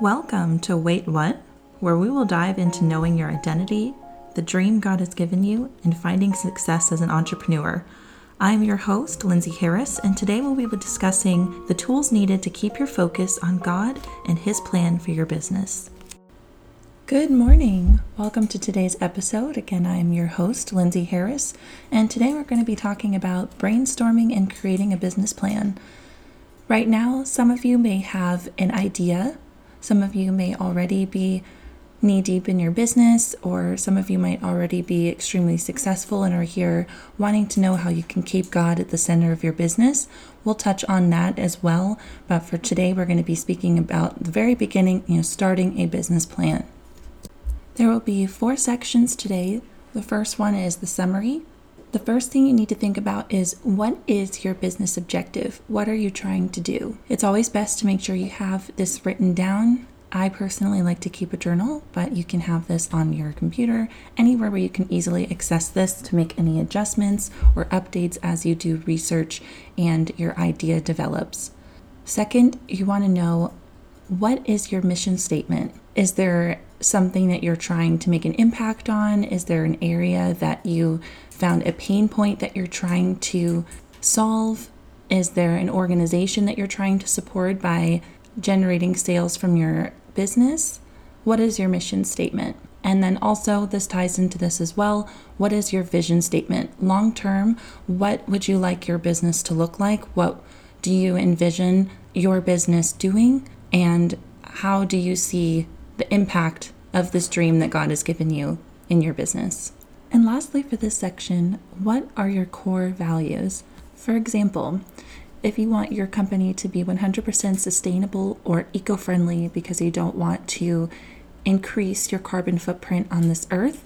Welcome to Wait What, where we will dive into knowing your identity, the dream God has given you, and finding success as an entrepreneur. I'm your host, Lindsay Harris, and today we'll be discussing the tools needed to keep your focus on God and His plan for your business. Good morning. Welcome to today's episode. Again, I am your host, Lindsay Harris, and today we're going to be talking about brainstorming and creating a business plan. Right now, some of you may have an idea, some of you may already be knee deep in your business, or some of you might already be extremely successful and are here wanting to know how you can keep God at the center of your business. We'll touch on that as well, but for today, we're going to be speaking about the very beginning, you know, starting a business plan. There will be four sections today. The first one is the summary. The first thing you need to think about is what is your business objective? What are you trying to do? It's always best to make sure you have this written down. I personally like to keep a journal, but you can have this on your computer, anywhere where you can easily access this to make any adjustments or updates as you do research and your idea develops. Second, you want to know what is your mission statement? Is there something that you're trying to make an impact on? Is there an area that you found a pain point that you're trying to solve? Is there an organization that you're trying to support by generating sales from your business? What is your mission statement? And then also, this ties into this as well. What is your vision statement? Long term, what would you like your business to look like? What do you envision your business doing? And how do you see the impact of this dream that God has given you in your business. And lastly, for this section, what are your core values? For example, if you want your company to be 100% sustainable or eco friendly because you don't want to increase your carbon footprint on this earth,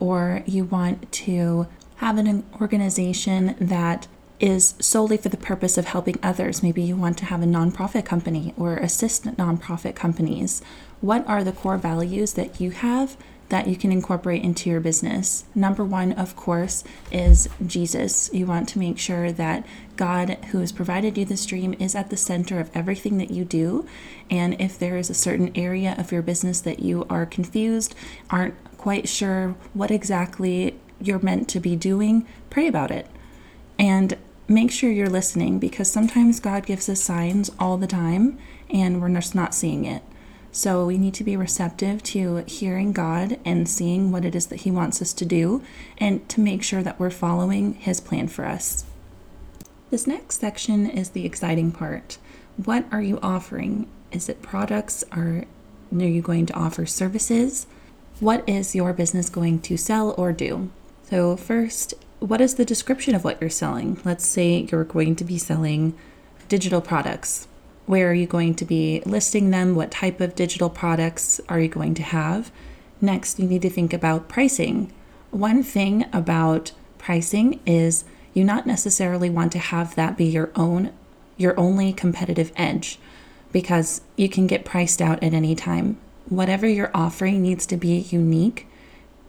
or you want to have an organization that is solely for the purpose of helping others. Maybe you want to have a nonprofit company or assist nonprofit companies. What are the core values that you have that you can incorporate into your business? Number one, of course, is Jesus. You want to make sure that God, who has provided you this dream, is at the center of everything that you do. And if there is a certain area of your business that you are confused, aren't quite sure what exactly you're meant to be doing, pray about it. And make sure you're listening because sometimes God gives us signs all the time and we're just not seeing it. So we need to be receptive to hearing God and seeing what it is that He wants us to do and to make sure that we're following His plan for us. This next section is the exciting part. What are you offering? Is it products? Are, are you going to offer services? What is your business going to sell or do? So, first, what is the description of what you're selling? Let's say you're going to be selling digital products. Where are you going to be listing them? What type of digital products are you going to have? Next, you need to think about pricing. One thing about pricing is you not necessarily want to have that be your own your only competitive edge because you can get priced out at any time. Whatever you're offering needs to be unique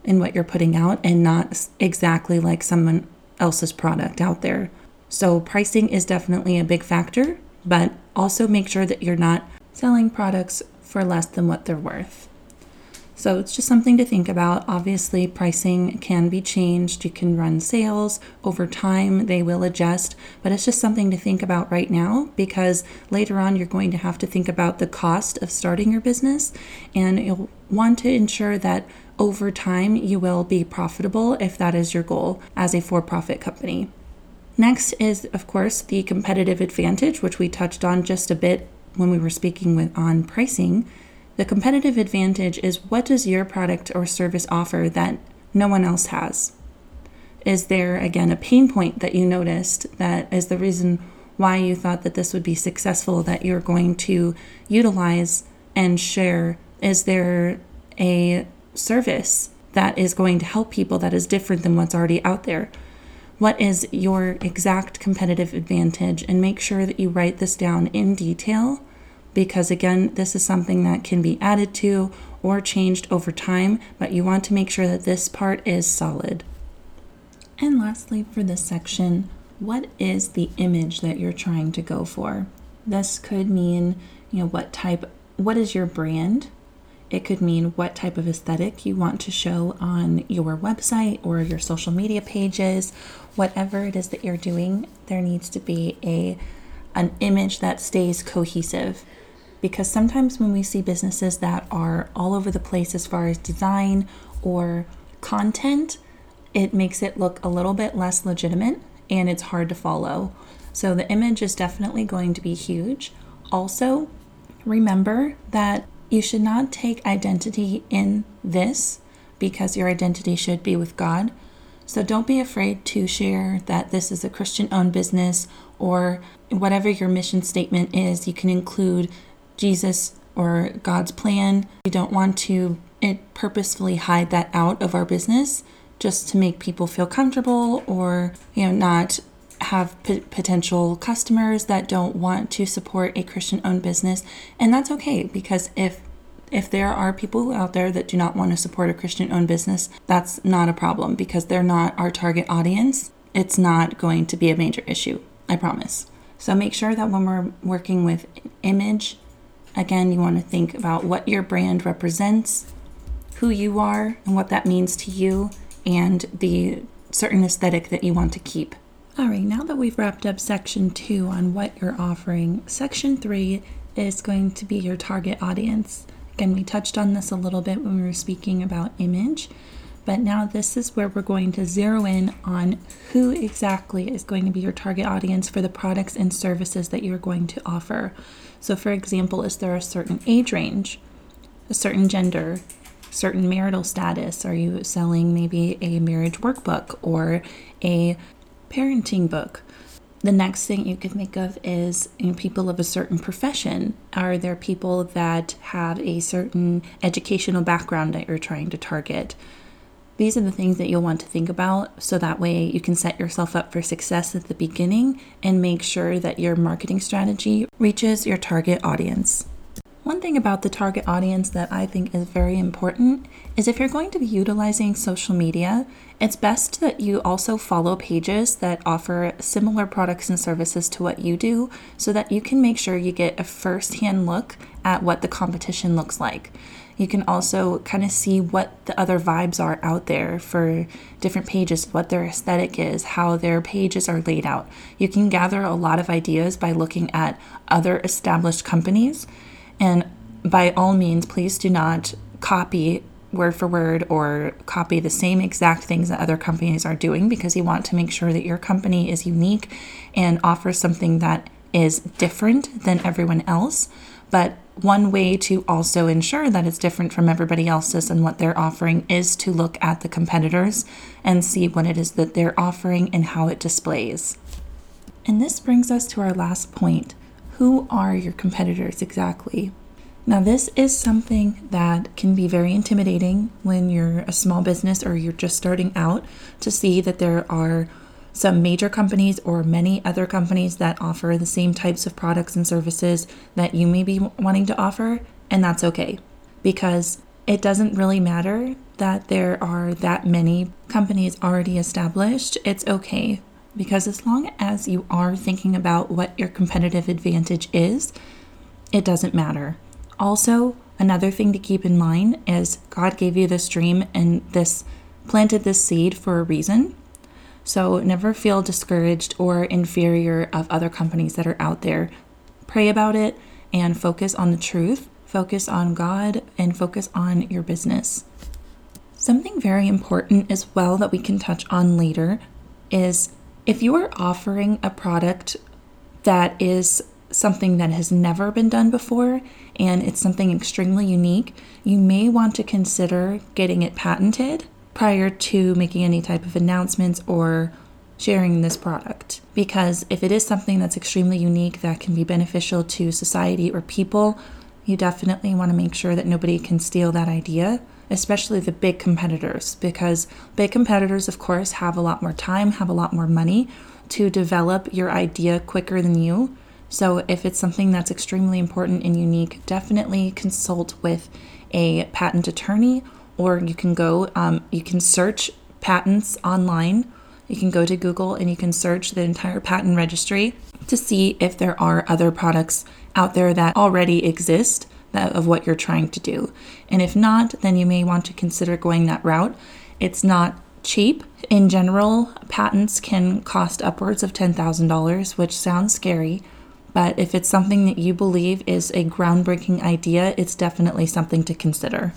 in what you're putting out and not exactly like someone else's product out there. So, pricing is definitely a big factor, but also make sure that you're not selling products for less than what they're worth. So, it's just something to think about. Obviously, pricing can be changed. You can run sales over time, they will adjust, but it's just something to think about right now because later on you're going to have to think about the cost of starting your business and you'll want to ensure that over time you will be profitable if that is your goal as a for profit company. Next is, of course, the competitive advantage, which we touched on just a bit when we were speaking with, on pricing. The competitive advantage is what does your product or service offer that no one else has? Is there, again, a pain point that you noticed that is the reason why you thought that this would be successful that you're going to utilize and share? Is there a service that is going to help people that is different than what's already out there. What is your exact competitive advantage? And make sure that you write this down in detail because, again, this is something that can be added to or changed over time, but you want to make sure that this part is solid. And lastly, for this section, what is the image that you're trying to go for? This could mean, you know, what type what is your brand? It could mean what type of aesthetic you want to show on your website or your social media pages. Whatever it is that you're doing, there needs to be a an image that stays cohesive. Because sometimes when we see businesses that are all over the place as far as design or content, it makes it look a little bit less legitimate and it's hard to follow. So the image is definitely going to be huge. Also, remember that you should not take identity in this because your identity should be with God. So don't be afraid to share that this is a Christian owned business or whatever your mission statement is. You can include Jesus or God's plan. We don't want to purposefully hide that out of our business just to make people feel comfortable or you know not have p- potential customers that don't want to support a Christian owned business. And that's okay because if if there are people out there that do not want to support a Christian owned business that's not a problem because they're not our target audience. It's not going to be a major issue I promise. So make sure that when we're working with image again you want to think about what your brand represents who you are and what that means to you and the certain aesthetic that you want to keep. All right, now that we've wrapped up section two on what you're offering, section three is going to be your target audience. Again, we touched on this a little bit when we were speaking about image, but now this is where we're going to zero in on who exactly is going to be your target audience for the products and services that you're going to offer. So, for example, is there a certain age range, a certain gender, certain marital status? Are you selling maybe a marriage workbook or a parenting book? The next thing you can think of is you know, people of a certain profession. Are there people that have a certain educational background that you're trying to target? These are the things that you'll want to think about so that way you can set yourself up for success at the beginning and make sure that your marketing strategy reaches your target audience. One thing about the target audience that I think is very important is if you're going to be utilizing social media, it's best that you also follow pages that offer similar products and services to what you do so that you can make sure you get a first hand look at what the competition looks like. You can also kind of see what the other vibes are out there for different pages, what their aesthetic is, how their pages are laid out. You can gather a lot of ideas by looking at other established companies and by all means, please do not copy word for word or copy the same exact things that other companies are doing because you want to make sure that your company is unique and offers something that is different than everyone else. But one way to also ensure that it's different from everybody else's and what they're offering is to look at the competitors and see what it is that they're offering and how it displays. And this brings us to our last point who are your competitors exactly? Now, this is something that can be very intimidating when you're a small business or you're just starting out to see that there are some major companies or many other companies that offer the same types of products and services that you may be wanting to offer, and that's okay because it doesn't really matter that there are that many companies already established. It's okay because as long as you are thinking about what your competitive advantage is, it doesn't matter. Also, another thing to keep in mind is God gave you this dream and this planted this seed for a reason. So never feel discouraged or inferior of other companies that are out there. Pray about it and focus on the truth, focus on God, and focus on your business. Something very important as well that we can touch on later is if you are offering a product that is something that has never been done before and it's something extremely unique, you may want to consider getting it patented prior to making any type of announcements or sharing this product. Because if it is something that's extremely unique that can be beneficial to society or people, you definitely want to make sure that nobody can steal that idea especially the big competitors, because big competitors, of course, have a lot more time, have a lot more money to develop your idea quicker than you. So, if it's something that's extremely important and unique, definitely consult with a patent attorney, or you can go, um, you can search patents online. You can go to Google and you can search the entire patent registry to see if there are other products out there that already exist Uh, of what you're trying to do. And if not, then you may want to consider going that route. It's not cheap. In general, patents can cost upwards of $10,000, which sounds scary. But if it's something that you believe is a groundbreaking idea, it's definitely something to consider.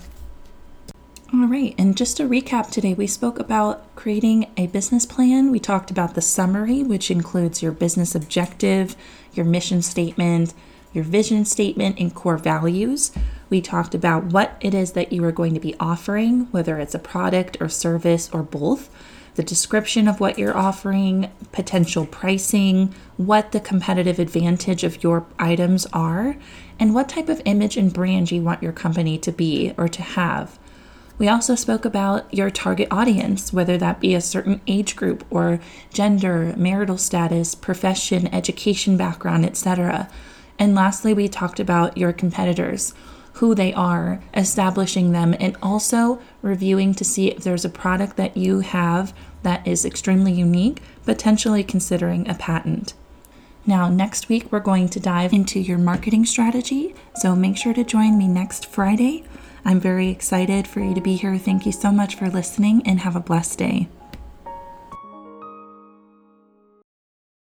All right, and just to recap today, we spoke about creating a business plan. We talked about the summary, which includes your business objective, your mission statement, your vision statement, and core values. We talked about what it is that you are going to be offering, whether it's a product or service or both, the description of what you're offering, potential pricing, what the competitive advantage of your items are, and what type of image and brand you want your company to be or to have. We also spoke about your target audience, whether that be a certain age group or gender, marital status, profession, education background, etc. And lastly, we talked about your competitors, who they are, establishing them, and also reviewing to see if there's a product that you have that is extremely unique, potentially considering a patent. Now, next week, we're going to dive into your marketing strategy, so make sure to join me next Friday. I'm very excited for you to be here. Thank you so much for listening and have a blessed day.